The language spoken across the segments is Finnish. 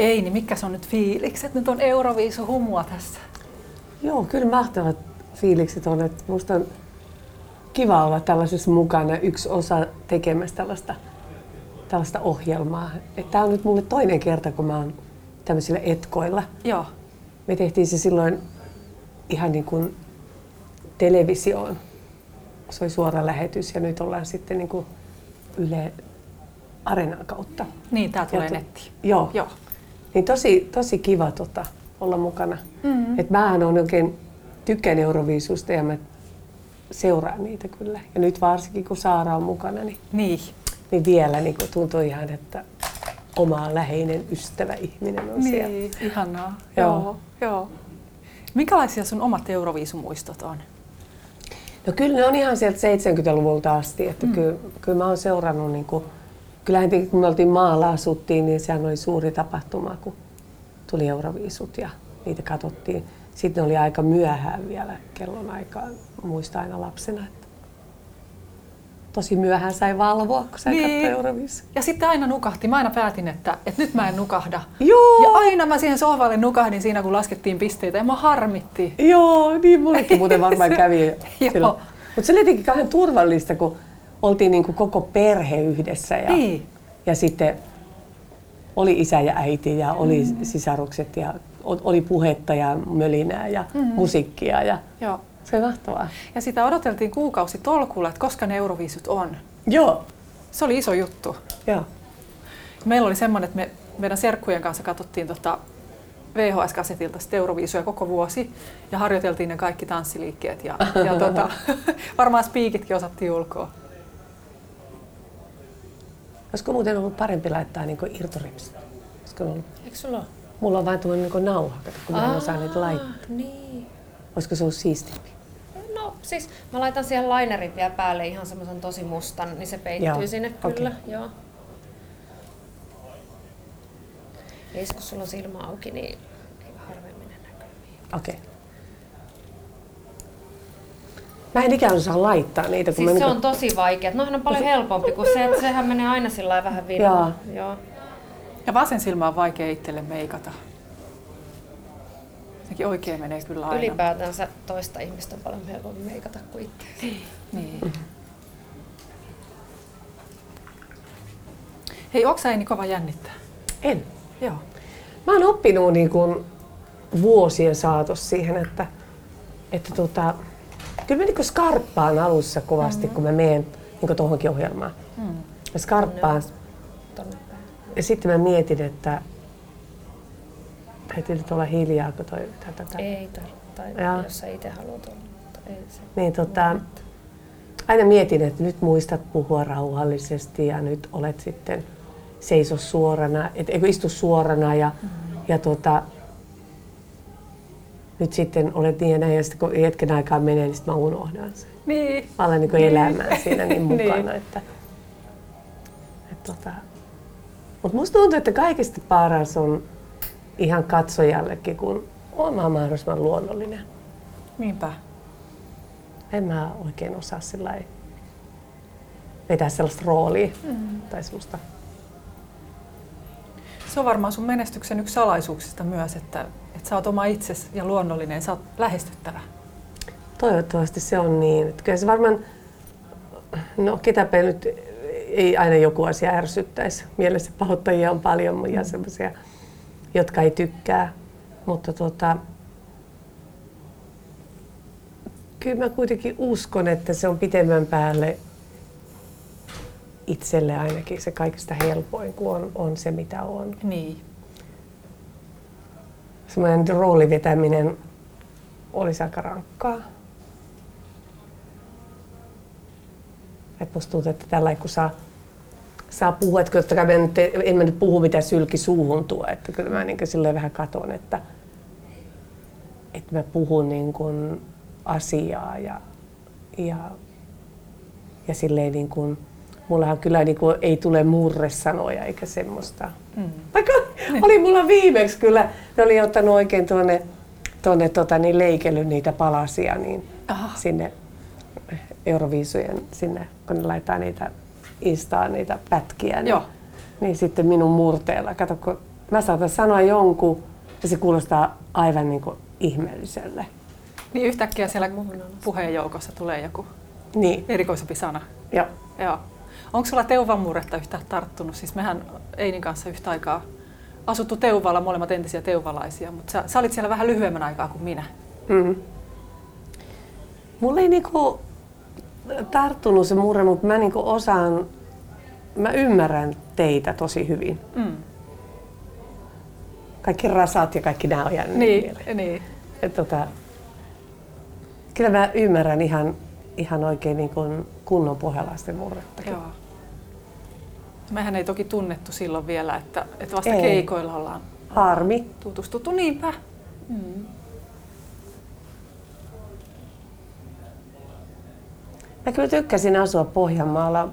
Ei, niin mikä se on nyt fiilikset? Nyt on Euroviisu humua tässä. Joo, kyllä mahtavat fiilikset on. Että musta on kiva olla tällaisessa mukana yksi osa tekemässä tällaista, tällaista ohjelmaa. Tämä on nyt mulle toinen kerta, kun mä oon tämmöisillä etkoilla. Joo. Me tehtiin se silloin ihan niin kuin televisioon. Se oli suora lähetys ja nyt ollaan sitten niin kuin Yle Areenan kautta. Niin, tää tulee nettiin. Joo. Joo. Niin tosi, tosi kiva tota, olla mukana. Mm. Et mähän on oikein, tykkään Euroviisusta ja mä seuraan niitä kyllä. Ja nyt varsinkin kun Saara on mukana, niin, Niin. niin vielä niin tuntuu ihan, että oma läheinen ystävä ihminen on siellä. Niin, ihanaa. Joo. Joo. Joo. Minkälaisia sun omat Euroviisumuistot on? No kyllä ne on ihan sieltä 70-luvulta asti, että mm. kyllä, kyllä mä oon seurannut, niin kuin, kyllähän te- kun me oltiin maalla asuttiin, niin sehän oli suuri tapahtuma, kun tuli Euroviisut ja niitä katsottiin. Sitten oli aika myöhään vielä kellon aikaan, muistan aina lapsena, että tosi myöhään sai valvoa, kun sai Niin. Euroviisut. Ja sitten aina nukahti. Mä aina päätin, että, että nyt mä en nukahda. Joo! Ja aina mä siihen sohvalle nukahdin siinä, kun laskettiin pisteitä ja mä harmitti. Joo, niin mullekin muuten varmaan kävi silloin. Mutta se oli jotenkin kauhean turvallista, kun oltiin niin kuin koko perhe yhdessä ja, Niin. ja sitten oli isä ja äiti ja oli mm. sisarukset ja oli puhetta ja mölinää ja mm. musiikkia ja Joo. se oli mahtavaa. Ja sitä odoteltiin kuukausi tolkulla, että koska ne Euroviisut on. Joo, Se oli iso juttu. joo. Meillä oli semmoinen, että me meidän serkkujen kanssa katsottiin tota VHS-kasetilta Euroviisuja koko vuosi ja harjoiteltiin ne kaikki tanssiliikkeet ja, ja tota, varmaan spiikitkin osattiin ulkoa. Olisiko muuten ollut parempi laittaa niin ollut? Eikö sulla ole? Mulla on vain tuollainen niin nauha, kun mä en osaa niitä laittaa. Niin. Olisiko se ollut siistimpi? No siis mä laitan siihen linerin vielä päälle ihan semmoisen tosi mustan, niin se peittyy Joo, sinne kyllä. Joo. Ja sit kun sulla on silmä auki, niin ei harvemmin näkyy. Okei. Okay. Mä en ikään osaa laittaa niitä, kun Siis mä se niinku- on tosi vaikea. Nohan on paljon helpompi kuin se, että sehän menee aina sillä lailla vähän vinaa. Joo. Ja vasen silmä on vaikea itselle meikata. Sekin oikein menee kyllä aina. Ylipäätänsä toista ihmistä on paljon helpompi meikata kuin itse. Niin. Hei, onko Eini kova jännittää? En. Joo. Mä oon oppinut niin kuin vuosien saatossa siihen, että, että tota, kyllä mä niin skarppaan alussa kovasti, mm-hmm. kun mä menen niin tuohonkin ohjelmaan. Mm. Mä skarppaan Tonne ja sitten mä mietin, että täytyy nyt olla hiljaa, kun toi tätä. Ei tar- tai Joo. jos sä itse haluat olla. mutta Ei se. Niin tota, aina mietin, että nyt muistat puhua rauhallisesti ja nyt olet sitten seiso suorana, et, eikö istu suorana ja, mm. ja tota, nyt sitten olet niin ja näin ja sitten kun hetken aikaa menee, niin sitten mä unohdan sen. Niin. Mä alan niin elämään siinä niin Niin. mukana. Että, että tota. Mutta musta tuntuu, että kaikista paras on ihan katsojallekin, kun on mahdollisimman luonnollinen. Niinpä. En mä oikein osaa sillä vetää sellaista roolia mm. tai semmoista. Se on varmaan sun menestyksen yksi salaisuuksista myös, että, että sä oot oma itsesi ja luonnollinen, sä oot lähestyttävä. Toivottavasti se on niin. Että kyllä se varmaan, no ketäpä nyt ei aina joku asia ärsyttäisi. Mielessä pahoittajia on paljon ja semmoisia, jotka ei tykkää. Mutta tota, kyllä mä kuitenkin uskon, että se on pitemmän päälle itselle ainakin se kaikista helpoin, kun on, on se mitä on. Niin. Semmoinen roolivetäminen olisi aika rankkaa. Et musta tuntuu, että tällä kun saa, saa puhua, että totta kai mä nyt, en mä nyt puhu mitä sylki suuhun tuo, että kyllä mä niin silleen vähän katon, että, että mä puhun niin kuin asiaa ja, ja, ja silleen niin kuin, mullahan kyllä niin kuin ei tule murresanoja eikä semmoista. Mm. Vaikka oli mulla viimeksi kyllä, ne oli ottanut oikein tuonne, tuonne tota, niin leikellyt niitä palasia niin Aha. sinne Euroviisujen, sinne, kun ne laittaa niitä Instaan niitä pätkiä, niin, Joo. niin sitten minun murteella, kato kun mä saatan sanoa jonkun ja se kuulostaa aivan niin kuin ihmeelliselle. Niin yhtäkkiä siellä puheen joukossa tulee joku Niin, erikoisempi sana. joo. Joo. Onko sulla Teuvan murretta yhtään tarttunut? Siis mehän Einin kanssa yhtä aikaa asuttu Teuvalla, molemmat entisiä teuvalaisia, mutta sä, sä olit siellä vähän lyhyemmän aikaa kuin minä. Mm. Mulla ei niinku tarttunut se murre, mutta mä niinku osaan, mä ymmärrän teitä tosi hyvin. Mm. Kaikki rasat ja kaikki nämä on jäänyt Niin, mieleen. niin. Et tota, kyllä mä ymmärrän ihan, ihan oikein niin kuin kunnon pohjalaisten murrettakin. Joo. Mehän ei toki tunnettu silloin vielä, että, että vasta Ei. keikoilla ollaan Harmi. tutustuttu. Niinpä. Mm. Mä kyllä tykkäsin asua Pohjanmaalla.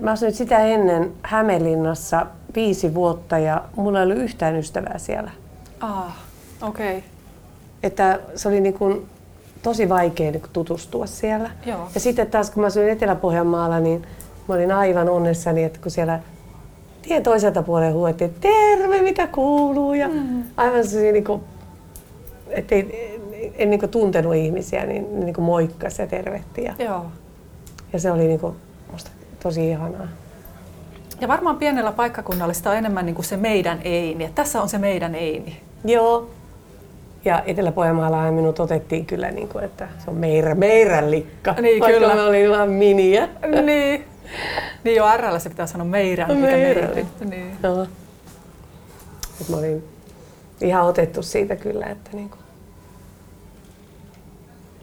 Mä asuin sitä ennen Hämeenlinnassa viisi vuotta ja mulla ei ollut yhtään ystävää siellä. Ah, okei. Okay. Että se oli niin kuin tosi vaikea niin kuin tutustua siellä. Joo. Ja sitten taas kun mä asuin Etelä-Pohjanmaalla, niin mä olin aivan onnessani, että kun siellä tien toiselta puolella huuettiin, että terve, mitä kuuluu? Ja mm. aivan se niin kuin, että ei, en niin kuin tuntenut ihmisiä, niin, niin kuin moikkasi ja tervehti. Ja, Joo. ja se oli niin kuin musta tosi ihanaa. Ja varmaan pienellä paikkakunnalla sitä on enemmän niin kuin se meidän Eini. Että tässä on se meidän Eini. Joo. Ja Etelä-Pohjanmaalla minut otettiin kyllä, niin kuin, että se on meirä, meirän likka, Niin, vaikka kyllä. mä olin vaan miniä. niin. Niin jo RL se pitää sanoa meidän, mikä Meidän. meidän. Niin. Joo. Et mä olin ihan otettu siitä kyllä, että niinku,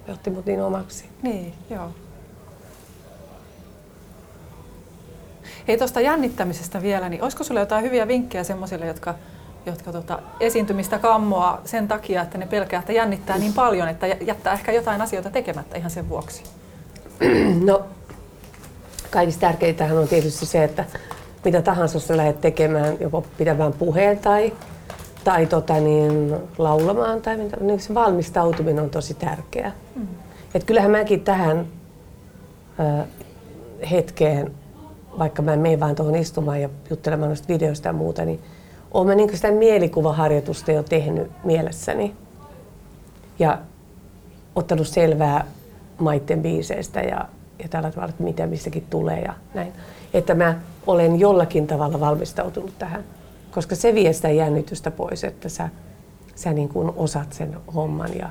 he otti mut niin omaksi. Niin, joo. Hei tuosta jännittämisestä vielä, niin olisiko sulla jotain hyviä vinkkejä semmoisille, jotka, jotka tota, esiintymistä kammoaa sen takia, että ne pelkää, että jännittää niin paljon, että jä- jättää ehkä jotain asioita tekemättä ihan sen vuoksi? No, kaikista tärkeintähän on tietysti se, että mitä tahansa sä lähdet tekemään, joko pitämään puheen tai, tai tota niin, laulamaan, tai mitä, niin se valmistautuminen on tosi tärkeää. Mm. Et kyllähän mäkin tähän ö, hetkeen, vaikka mä en mene vaan tuohon istumaan ja juttelemaan noista videoista ja muuta, niin olen mä niin sitä mielikuvaharjoitusta jo tehnyt mielessäni. Ja ottanut selvää maitten biiseistä ja, ja tällä tavalla, että mitä mistäkin tulee ja näin. Että mä olen jollakin tavalla valmistautunut tähän, koska se vie sitä jännitystä pois, että sä, sä niin kuin osaat sen homman ja,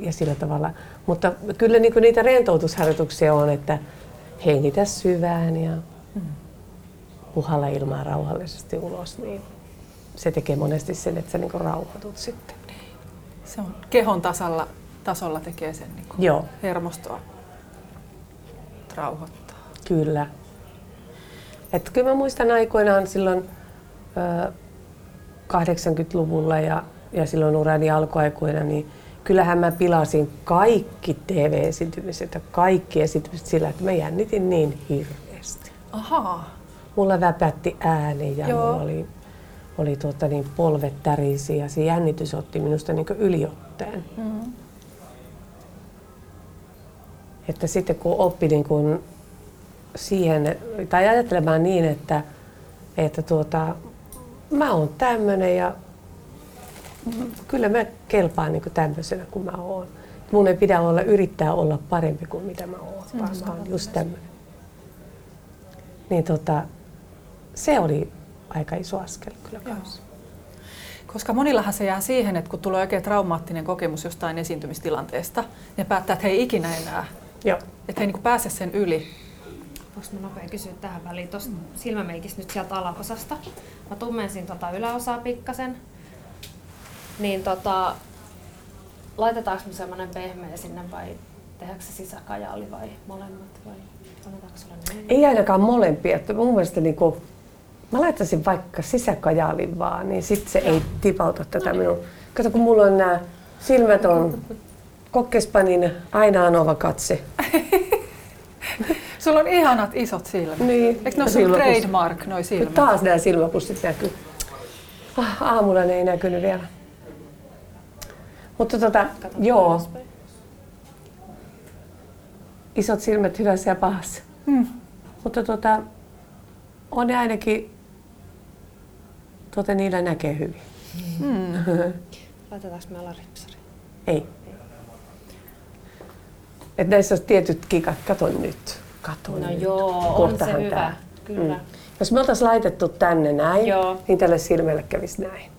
ja sillä tavalla. Mutta kyllä niin kuin niitä rentoutusharjoituksia on, että hengitä syvään ja puhalla ilmaa rauhallisesti ulos, niin se tekee monesti sen, että sä niin rauhoitut sitten. Se on kehon tasalla, tasolla tekee sen niin kuin Joo. hermostoa rauhoittaa. Kyllä. Et kyllä mä muistan aikoinaan silloin ö, 80-luvulla ja, ja silloin urani alkuaikoina, niin kyllähän mä pilasin kaikki TV-esiintymiset ja kaikki esiintymiset sillä, että mä jännitin niin hirveästi. Ahaa. Mulla väpätti ääni ja Joo. mulla oli, oli tuota niin, polvet tärisi ja se jännitys otti minusta niin yliotteen. Mm. Että sitten kun oppi niin kuin siihen, tai ajattelemaan niin, että, että tuota, mä oon tämmöinen ja kyllä mä kelpaan niin kuin tämmöisenä kuin mä oon. Mun ei pidä olla, yrittää olla parempi kuin mitä mä oon, vaan mä oon just tämmöinen. Niin tota, se oli aika iso askel kyllä Joo. kanssa. Koska monillahan se jää siihen, että kun tulee oikein traumaattinen kokemus jostain esiintymistilanteesta, ne päättää, että he ei ikinä enää, Joo. että he ei niin pääse sen yli. Voinko mä nopea kysyä tähän väliin tuosta silmämeikistä nyt sieltä alaosasta? Mä tummensin tota yläosaa pikkasen. Niin tota, laitetaanko me semmonen pehmeä sinne vai tehdäänkö se sisäkajaali vai molemmat vai annetaanko niin? Ei ainakaan molempia. Että mun mielestä niin kuin, mä laittaisin vaikka sisäkajaalin vaan, niin sit se ei tipauta tätä minun. Kato, kun mulla on nämä silmät on kokkespanin aina anova katse. Sulla on ihanat isot silmät. Niin. Eikö ne ole sun trademark, noi silmät? Taas nämä silmäpussit näkyy. Ah, aamulla ne ei näkynyt vielä. Mutta tota, joo, isot silmät hyvässä ja pahassa. Mm. Mutta tota, on ne ainakin, tuota niillä näkee hyvin. Mm. Laitetaanko me alaripsari? Ei. Et näissä on tietyt kikat. Kato nyt. Kato No nyt. joo, on Kohtahan se hyvä. tää. Kyllä. Mm. Jos me oltaisiin laitettu tänne näin, Joo. niin tälle silmälle kävisi näin.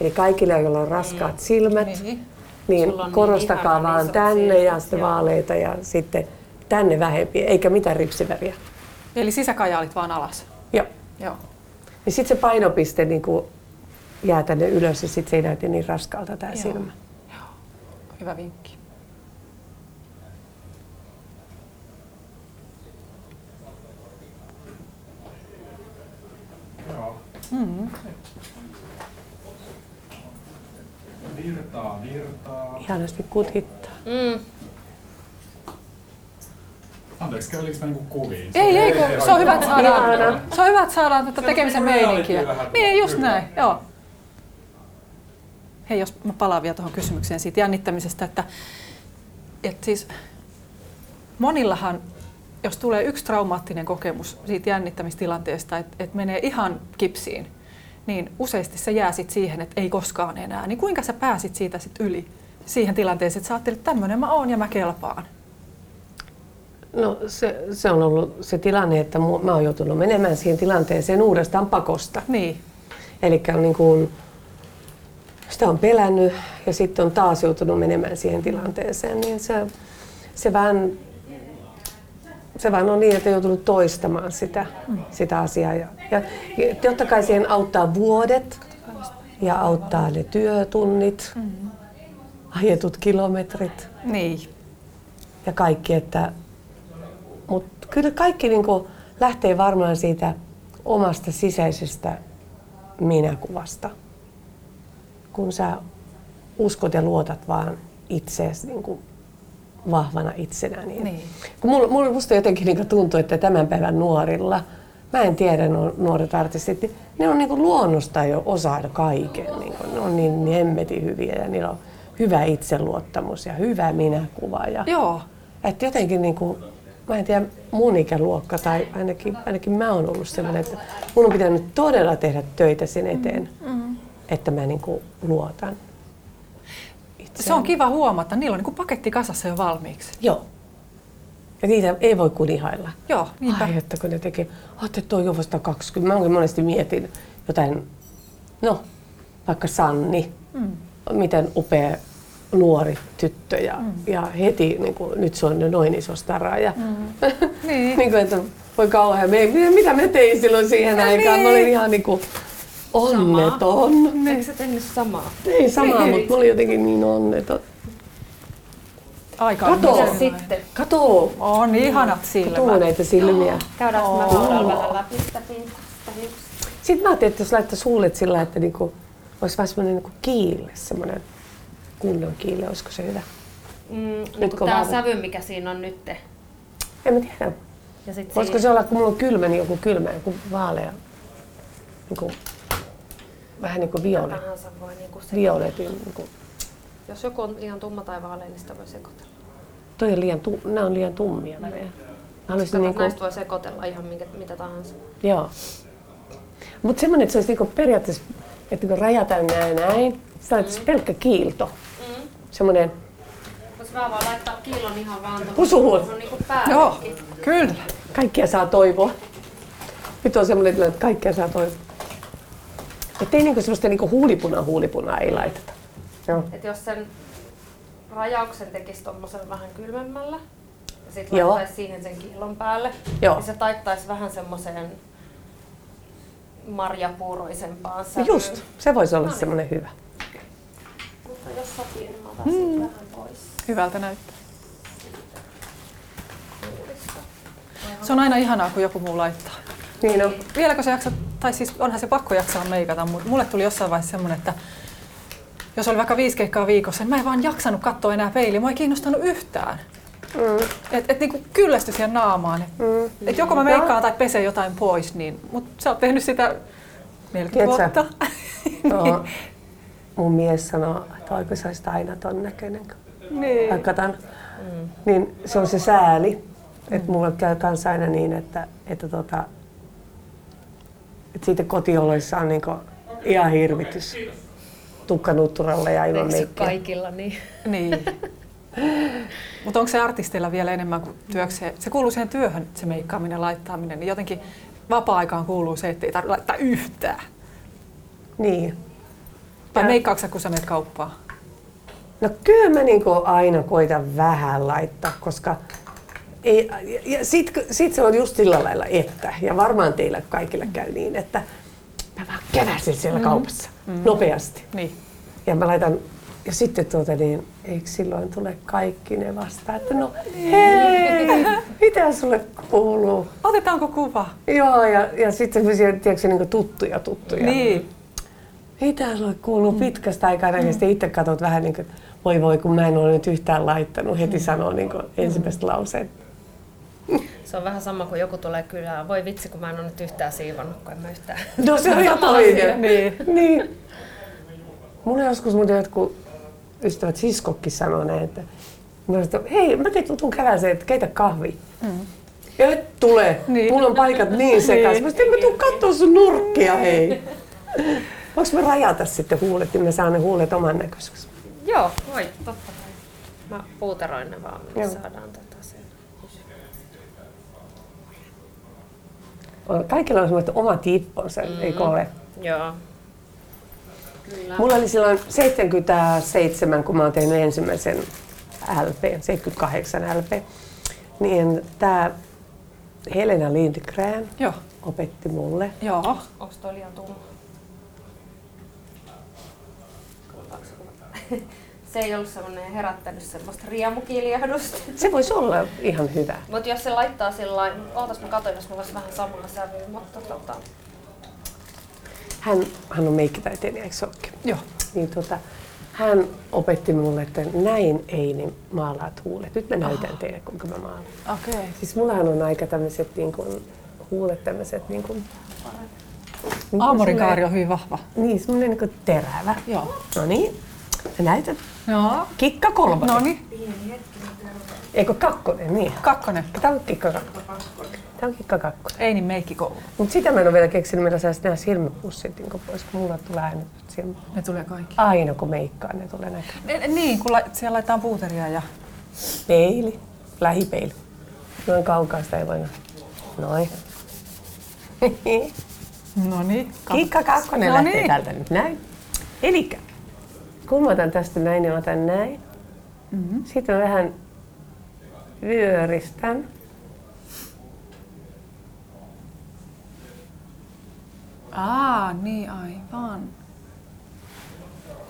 Eli kaikille, joilla on raskaat silmät, Niin. niin on niin korostakaa ihanan vaan tänne ja silmät, sitten joo. vaaleita ja sitten tänne vähempi, eikä mitään ripsiväriä. Eli sisäkajaalit vaan alas. Joo. Joo. Niin sitten se painopiste niin kuin jää tänne ylös ja sitten se ei näytä niin raskaalta tämä silmä. Joo. Hyvä vinkki. Joo. Mm. Virtaa, virtaa. Ihanasti kutittaa. Mm. Anteeksi, käykö mä niinku kuviin? Ei, ei, kun se on hyvä, että saadaan, se on hyvä, että saadaan tätä tekemisen meininkiä. Niin, just Kyllä. näin, joo. Hei, jos mä palaan vielä tuohon kysymykseen siitä jännittämisestä, että, että siis monillahan, jos tulee yksi traumaattinen kokemus siitä jännittämistilanteesta, että, että menee ihan kipsiin, niin useasti se jää sit siihen, että ei koskaan enää. Niin kuinka sä pääsit siitä sit yli siihen tilanteeseen, että sä ajattelit, että tämmöinen mä oon ja mä kelpaan? No se, se on ollut se tilanne, että mä oon joutunut menemään siihen tilanteeseen uudestaan pakosta. Niin, Eli niin kuin, sitä on pelännyt ja sitten on taas joutunut menemään siihen tilanteeseen, niin se, se vähän se vaan on niin, että on joutunut toistamaan sitä, sitä asiaa. Ja, ja, totta kai siihen auttaa vuodet ja auttaa ne työtunnit, ajetut kilometrit niin. ja kaikki. Että, mutta kyllä kaikki niin kuin lähtee varmaan siitä omasta sisäisestä minäkuvasta. Kun sä uskot ja luotat vaan itseesi niin kuin vahvana itsenä. Niin. Kun mulla, mulla musta jotenkin niin tuntuu, että tämän päivän nuorilla, mä en tiedä nuo- nuoret artistit, niin ne on niin kuin luonnosta jo osaa kaiken. Niin kuin, ne on niin, hemmetin hyviä ja niillä on hyvä itseluottamus ja hyvä minäkuva. Ja, Joo, että jotenkin niin kuin, mä en tiedä mun ikäluokka tai ainakin, ainakin mä oon ollut sellainen, että mun on pitänyt todella tehdä töitä sen eteen, mm. että mä niin kuin luotan itseään. se on kiva huomata. Niillä on niin kuin paketti kasassa jo valmiiksi. Joo. Ja niitä ei voi kuin ihailla. Joo, niinpä. Ai, että kun ne tekee, että toi on vasta 20. Mä monesti mietin jotain, no vaikka Sanni, mm. miten upea nuori tyttö ja, mm. ja heti niin kuin, nyt se on jo noin iso stara. Ja, mm. Niin. niin kuin, että voi kauhean, me, mitä mä tein silloin siihen Ja aikaan? Mä niin. olin ihan niin kuin onneton. Eikö sä tehnyt samaa? Ei samaa, Niin. mutta mä olin jotenkin niin onneton. Aika Kato. Mitäs sitten? Kato, On ihanat kato silmät. näitä silmiä. Käydäänkö mä Oo. huolella vähän läpi sitä pintaa? Sitten mä ajattelin, että jos laittaisi huulet sillä, että niinku, olisi vähän semmoinen niinku kiille, semmoinen kunnon kiille, olisiko se hyvä? Mm, Nyt niin kun tämä sävy, mikä siinä on nyt. En mä tiedä. Ja sit Voisiko se olla, kun mulla on kylmä, niin joku kylmä, joku vaalea, niinku, vähän niin kuin violet, tahansa voi niinku se, violetin. Niinku. Jos joku on liian tumma tai vaalea, niin sitä voi sekoitella. Toi on liian, tu, nämä on liian tummia värejä. Mä haluaisin Kato, niinku, Näistä voi sekoitella ihan minkä, mitä tahansa. joo. Mutta semmoinen, että se olisi niinku periaatteessa, että kun rajataan näin näin, se on mm. pelkkä kiilto. Mm. Semmoinen, Jos mä vaan laittaa kiilon ihan vaan tuohon niinku Joo, päällekin. kyllä. kaikkia saa toivoa. Nyt on semmoinen tilanne, että kaikkea saa toivoa. Että ei niinku semmoista niinku huulipunaa huulipunaa ei laiteta. Joo. Et jos sen rajauksen tekisi tuommoisen vähän kylmemmällä ja sitten laittaisi siihen sen kiilon päälle, Joo. niin se taittaisi vähän semmoiseen marjapuuroisempaan No sävyyn. just, se voisi olla No niin. semmoinen hyvä. Mutta jos sopii, niin mä otan mm. vähän pois Hyvältä näyttää. Se on aina ihanaa, kun joku muu laittaa. Niin on. Vieläkö se jaksa, tai siis onhan se pakko jaksaa meikata, mutta mulle tuli jossain vaiheessa semmoinen, että jos oli vaikka viisi keikkaa viikossa, niin mä en vaan jaksanut katsoa enää peiliä, mua ei kiinnostanut yhtään. Mm. Et, et niinku kyllästy siihen naamaan. Mm. et joko mä meikkaan tai pesen jotain pois, niin, mutta sä oot tehnyt sitä 40 Tiedätkö? vuotta. No, mun mies sanoo, että oikein sä olisit aina ton näköinen. niin. Vaikka tämän. Niin se on se sääli. Että mulla käy kanssa aina niin, että, että tota, Et siitä kotioloissa on niinku ihan hirvitys. Tukkanutturalla ja ilman meikkiä. kaikilla niin? Niin. Mutta onko se artisteilla vielä enemmän kuin työkseen? Se kuuluu siihen työhön, se meikkaaminen, laittaminen. Niin jotenkin vapaa-aikaan kuuluu se, että ei tarvitse laittaa yhtään. Niin. Vai Ja- meikkaatko kun sä menet kauppaan? No kyllä mä niinku aina koitan vähän laittaa, koska ei, ja, ja sit, se on just sillä lailla, että, ja varmaan teillä kaikilla käy niin, että mä vaan käväsin siellä mm. kaupassa mm. nopeasti. Niin. Ja mä laitan, ja sitten tuota niin, eikö silloin tule kaikki ne vastaan, että no hei, mitä sulle kuuluu? Otetaanko kuva? Joo, ja, ja sitten semmoisia, tiedätkö, niin tuttuja tuttuja. Niin. Mitä sulle kuuluu pitkästä aikaa näin, ja sitten itse katsot vähän niin kuin, voi voi, kun mä en ole nyt yhtään laittanut, heti sanoo niin kuin ensimmäiset lauseet. Se on vähän sama kuin joku tulee kylään. Voi vitsi, kun mä en ole nyt yhtään siivannut, kun en mä yhtään. No se on ihan toinen. niin. niin. Mulla joskus muuten jotkut ystävät, siskokki sanoo näin, että mä sanoin, että hei, mä tein tutun käväseen, että keitä kahvi. Mm. Ja et tule. Niin. Niin. Mulla on paikat niin sekaisin. Mä sanoin, että en mä tuu kattoo sun nurkkia, hei. Voinko mä rajata sitten huulet, niin mä saan ne huulet oman näköisiksi? Joo, voi, totta kai. Mä puuteroin ne vaan, niin saadaan tota Kaikilla on semmoiset omat tipponsa, mm. eikö ole? Joo. Kyllä. Mulla oli silloin 77, kun mä oon tehnyt ensimmäisen LP, 78 LP, niin tämä Helena Lindgren Joo. opetti mulle. Joo. Onks toi liian tumma? Se ei ollut semmoinen herättänyt semmoista riemukiljahdusta. Se voisi olla ihan hyvä. Mutta jos se laittaa sillä lailla, ootas mä katsoin, jos mulla olisi vähän samaa sävyä, mutta tota, Hän, hän on meikkitaiteilija, eikö se olekin? Joo. Niin tota, hän opetti mulle, että näin ei niin maalaat huulet. Nyt mä näytän teille, kuinka mä maalaan. Okei. Okay. Siis mullahan on aika tämmöiset niin kuin, huulet tämmöiset niin kuin, niin Aamorikaari on hyvin vahva. Niin, semmoinen niin kuin terävä. Joo. No niin, mä Joo. Kikka kolmonen. No niin. Eikö kakkonen, niin. Kakkonen. Tämä on kikka kakkonen. Tämä on kikka kakkonen. Ei niin meikkikoulu. Mutta sitä mä en ole vielä keksinyt, millä saisi nämä silmäpussit niin pois, kun mulla tulee aina silmä. Ne tulee kaikki. Aina kun meikkaan, ne tulee näkymään. Ne- Niin, kun la- siellä laitetaan puuteria ja... Peili, lähipeili. Noin kaukaa sitä ei voi nähdä. Noin. No niin. Kikka kakkonen No lähtee niin. täältä nyt näin. Elikkä, kun mä otan tästä näin, niin otan näin. Mm-hmm. Sitten mä vähän vyöristän. Aa, niin aivan.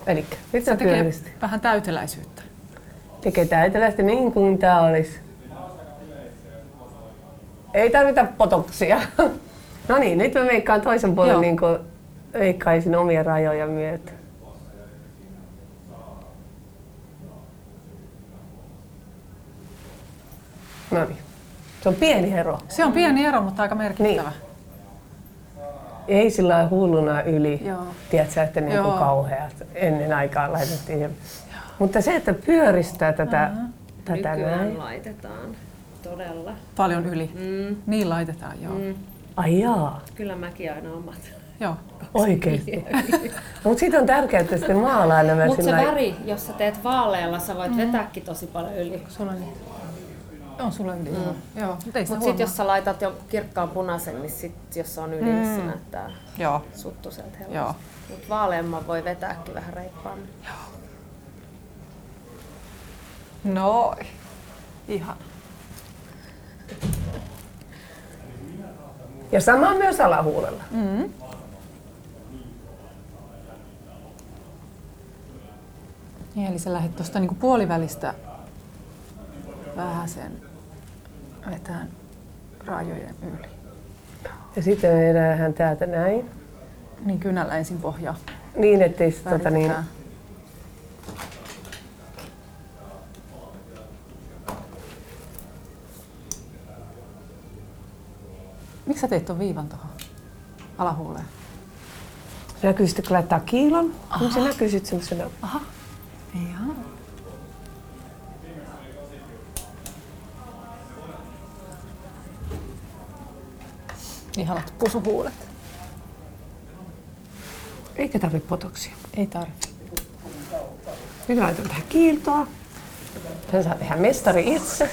Elikkä, nyt Se tekee vähän täyteläisyyttä. Tekee täyteläistä niin kuin tää olisi. Ei tarvita potoksia. no niin, nyt mä meikkaan toisen puolen Joo. niin kuin meikkaisin omia rajoja myötä. No niin. Se on pieni ero. Se on pieni ero, mutta aika merkittävä. Ei sillä lailla hulluna yli. Joo. Tiedätkö, että niin kuin Joo. kauheat ennen aikaa laitettiin. Mutta se, että pyöristää tätä, tätä nykyään näin. laitetaan. Todella. Paljon yli. Mm. Niin laitetaan, joo. Mm. Ai jaa, Kyllä mäkin aina omat. Joo. oikeesti. Mutta siitä on tärkeää, että sitten maalaa nämä Mutta se väri, jos sä teet vaalealla, sä voit vetääkin tosi paljon yli. Sulla on niin. On sulla yli, joo. joo. Mutta Mutta sitten jos sä laitat jo kirkkaan punaisen, niin sit, jos se on yli, niin se näyttää Joo. suttuselta Joo. helposti. Mutta vaaleamman voi vetääkin vähän reippaammin. Noin. Ihan. Ja sama myös alahuulella. Niin, eli sä lähdet tuosta niinku puolivälistä vähän sen vetään rajojen yli. Ja sitten me vedään täältä näin. Niin kynällä ensin pohjaa. Niin, ettei se tota niin. Miksi sä teit ton viivan tuohon alahuuleen? se näkyy sitten kun laittaa kiilon, niin se näkyy sitten semmoisena. Ihanat pusuhuulet. Eikä tarvitse potoksia. Ei tarvitse. Nyt laitan tähän kiiltoa. Sen saa tehdä mestari itse.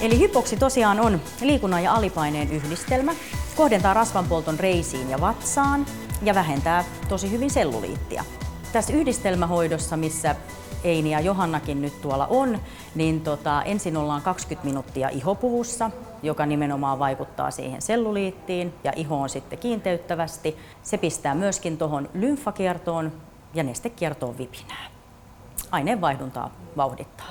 Eli hypoksi tosiaan on liikunnan ja alipaineen yhdistelmä, kohdentaa rasvanpolton reisiin ja vatsaan ja vähentää tosi hyvin selluliittia. Tässä yhdistelmähoidossa, missä Eini ja Johannakin nyt tuolla on, niin tota, ensin ollaan 20 minuuttia ihopuvussa, joka nimenomaan vaikuttaa siihen selluliittiin ja ihoon sitten kiinteyttävästi. Se pistää myöskin tuohon lymfakiertoon ja nestekiertoon vipinää. Aineenvaihduntaa vauhdittaa.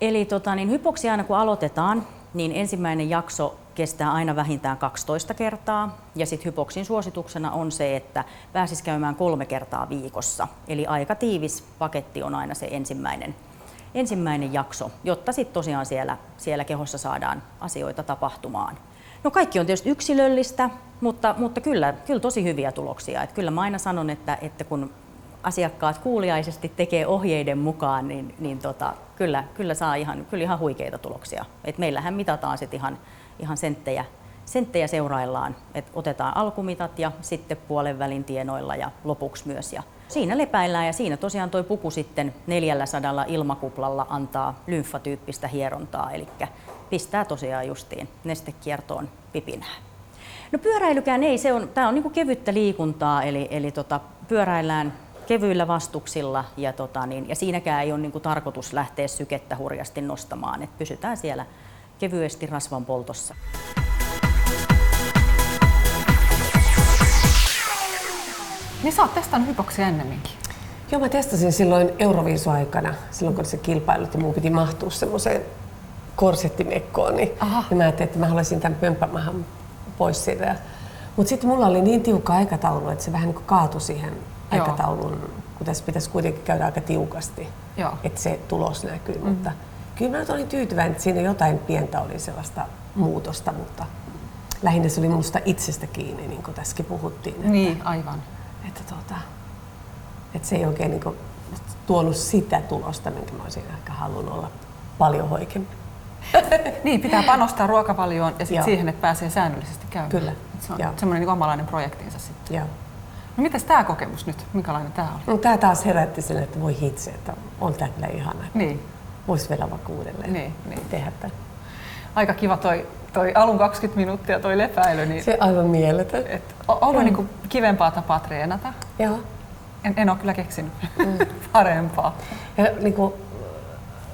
Eli tota, niin hypoksi aina kun aloitetaan, niin ensimmäinen jakso kestää aina vähintään 12 kertaa. Ja sitten hypoksin suosituksena on se, että pääsis käymään kolme kertaa viikossa. Eli aika tiivis paketti on aina se ensimmäinen, ensimmäinen jakso, jotta sitten tosiaan siellä, siellä kehossa saadaan asioita tapahtumaan. No kaikki on tietysti yksilöllistä, mutta, mutta kyllä, kyllä tosi hyviä tuloksia. Et kyllä mä aina sanon, että, että kun asiakkaat kuuliaisesti tekee ohjeiden mukaan, niin, niin tota, kyllä, kyllä saa ihan, kyllä ihan huikeita tuloksia. Et meillähän mitataan sitten ihan, ihan senttejä, senttejä seuraillaan, että otetaan alkumitat ja sitten puolen välin tienoilla ja lopuksi myös. Ja siinä lepäillään ja siinä tosiaan tuo puku sitten 400 ilmakuplalla antaa lymfatyyppistä hierontaa, eli pistää tosiaan justiin nestekiertoon pipinää. No pyöräilykään ei, se on, tämä on niin kevyttä liikuntaa, eli, eli tota, pyöräillään kevyillä vastuksilla ja, tota, niin, ja siinäkään ei ole niin kuin, tarkoitus lähteä sykettä hurjasti nostamaan, että pysytään siellä kevyesti rasvan poltossa. Niin sä oot testannut hypoksia ennemminkin. Joo, mä testasin silloin Euroviisu-aikana, silloin kun se kilpailut ja mun piti mahtua semmoiseen korsettimekkoon, niin, niin mä ajattelin, että mä haluaisin tämän pömppämahan pois siitä. Mutta sitten mulla oli niin tiukka aikataulu, että se vähän niin kaatui siihen aikataulun, kun tässä pitäisi kuitenkin käydä aika tiukasti, Joo. että se tulos näkyy. Mm-hmm. Mutta kyllä mä olin tyytyväinen, että siinä jotain pientä oli sellaista muutosta, mutta lähinnä se oli minusta itsestä kiinni, niin kuin tässäkin puhuttiin. Että, niin, aivan. Että, tuota, että se ei oikein niin kuin, tuonut sitä tulosta, minkä mä olisin ehkä halunnut olla paljon hoikemmin. niin, pitää panostaa ruokavalioon ja sit siihen, että pääsee säännöllisesti käymään. Kyllä. Se on Joo. semmoinen niin omalainen projektinsa sitten. Joo. No mitäs tämä kokemus nyt? Minkälainen tämä oli? No, tämä taas herätti sen, että voi hitse, että on tämä kyllä ihana. Niin. Voisi vielä vaikka uudelleen niin, niin. tehdä tämän. Aika kiva toi, toi alun 20 minuuttia toi lepäily. Niin se aivan mieletön. Et, onko mm. niinku kivempaa tapaa treenata? Joo. En, en ole kyllä keksinyt mm. parempaa. Ja niinku,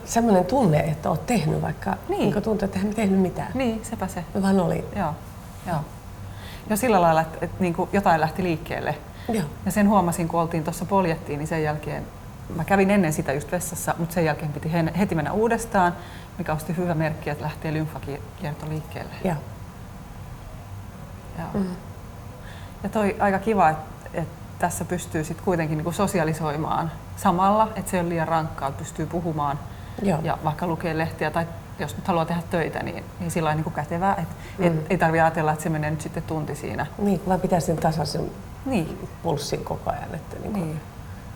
semmoinen tunne, että olet tehnyt, vaikka niin. niin tuntuu, että en tehnyt mitään. Niin, sepä se. Mä vaan oli. Joo. Joo. Ja sillä lailla, että, että niin kuin jotain lähti liikkeelle. Joo. Ja sen huomasin, kun oltiin tuossa poljettiin, niin sen jälkeen mä kävin ennen sitä just vessassa, mutta sen jälkeen piti heti mennä uudestaan, mikä on hyvä merkki, että lähtee lymfakierto liikkeelle. Joo. Joo. Mm. Ja toi aika kiva, että, että tässä pystyy sitten kuitenkin niin sosialisoimaan samalla, että se ei ole liian rankkaa, että pystyy puhumaan Joo. ja vaikka lukee lehtiä tai jos nyt haluaa tehdä töitä, niin, niin sillä niin kätevää, että mm. et, ei tarvitse ajatella, että se menee nyt sitten tunti siinä. Niin, vaan pitää sen tasaisen niin. pulssin koko ajan. Että niin kuin niin.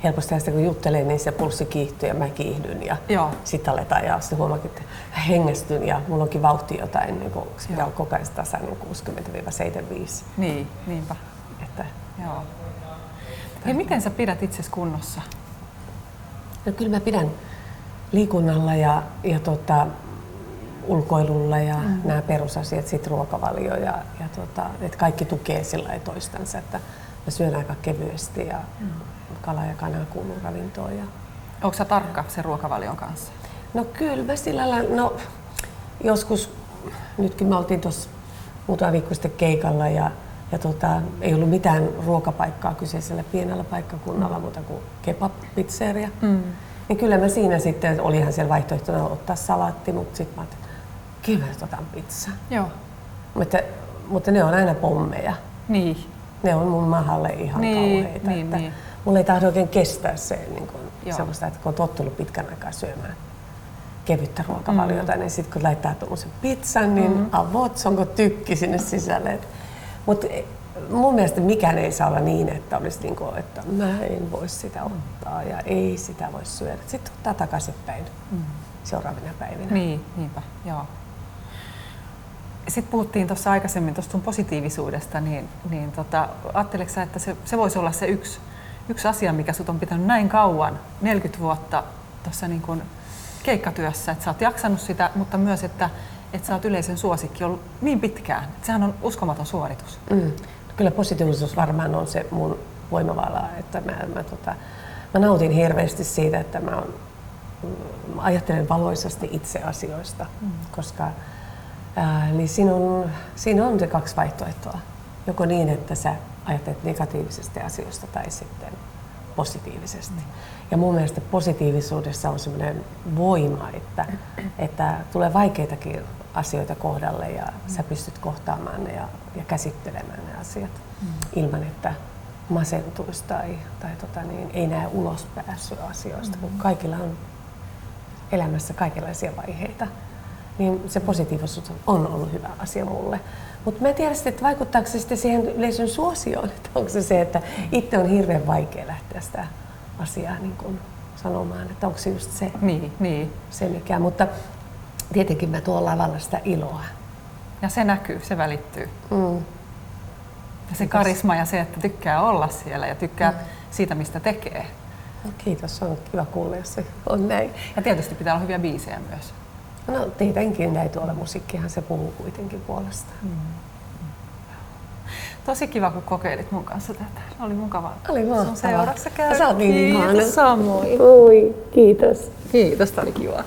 Helposti sitä kun juttelee, niin se pulssi kiihtyy ja mä kiihdyn ja sitten aletaan ja sitten huomaakin, että hengästyn ja mulla onkin vauhti jotain, niin kuin, se pitää olla koko ajan tasainen 60-75. Niin, niinpä. Että, Joo. Hei, miten sä pidät itsesi kunnossa? No kyllä mä pidän liikunnalla ja, ja tota, ulkoilulla ja mm. nämä perusasiat, sitten ruokavalio ja, ja tota, että kaikki tukee sillä toistansa, että mä syön aika kevyesti ja mm. Kala ja kana kuuluu ravintoon. Ja... Onko sä tarkka sen ruokavalion kanssa? No kyllä mä sillä lailla, no joskus, nytkin me oltiin tuossa muutama viikko sitten keikalla ja, ja tota, ei ollut mitään ruokapaikkaa kyseisellä pienellä paikkakunnalla muuta kuin kebab-pizzeria. Mm. Niin kyllä mä siinä sitten, olihan siellä vaihtoehtona ottaa salaatti, mutta sitten mä ajattelin, kyllä otan pizza. Joo. Mutta, mutta ne on aina pommeja. Niin. Ne on mun mahalle ihan niin, kauheita. Niin, että niin. Mulla ei tahdo oikein kestää se niin semmoista, että kun on tottunut pitkän aikaa syömään kevyttä ruokavaliota, mm. niin sitten kun laittaa tuommoisen pizzan, niin mm. avot, onko tykki sinne sisälle. Mutta mun mielestä mikään ei saa olla niin, että olisi niin kuin, että mä en voi sitä ottaa ja ei sitä voi syödä. Sitten ottaa takaisinpäin mm. seuraavina päivinä. Niin, niinpä, joo. Sitten puhuttiin tuossa aikaisemmin tuosta sun positiivisuudesta, niin, niin tota, ajatteleksä, että se, se voisi olla se yksi, yksi asia, mikä sut on pitänyt näin kauan, 40 vuotta tuossa niin kuin keikkatyössä, että sä oot jaksanut sitä, mutta myös, että, että sä oot yleisen suosikki ollut niin pitkään. Sehän on uskomaton suoritus. Mm. Kyllä positiivisuus varmaan on se mun voimavara, että mä, mä, tota, mä nautin hirveästi siitä, että mä, on, mä ajattelen valoisasti itse asioista, mm. koska ää, niin siinä, on, siinä on se kaksi vaihtoehtoa. Joko niin, että sä ajattelet negatiivisesti asioista tai sitten positiivisesti. Ja mun mielestä positiivisuudessa on semmoinen voima, että, että tulee vaikeitakin asioita kohdalle ja mm. sä pystyt kohtaamaan ne ja, ja käsittelemään ne asiat mm. ilman, että masentuisi tai, tai tota niin, ei näe ulospääsyä asioista, mm. kun kaikilla on elämässä kaikenlaisia vaiheita. Niin se positiivisuus on ollut hyvä asia mulle. Mutta mä en tiedä sitten, että vaikuttaako se sitten siihen yleisön suosioon, että onko se se, että itse on hirveän vaikea lähteä sitä asiaa niin kun sanomaan, että onko se just se, niin, niin. se mikä. Mutta tietenkin mä tuon lavalla sitä iloa. Ja se näkyy, se välittyy. Mm. Ja se karisma ja se, että tykkää olla siellä ja tykkää mm. siitä, mistä tekee. No, kiitos, on kiva kuulla, jos se on näin. Ja tietysti pitää olla hyviä biisejä myös. No tietenkin näin tuolla musiikkihan se puhuu kuitenkin puolesta. Mm. Tosi kiva, kun kokeilit mun kanssa tätä. Oli mukavaa. Oli mahtavaa. Sun seurassa käy. Sä oot niin ihana. Samoin. Oi, kiitos. Kiitos, tämä oli kiva.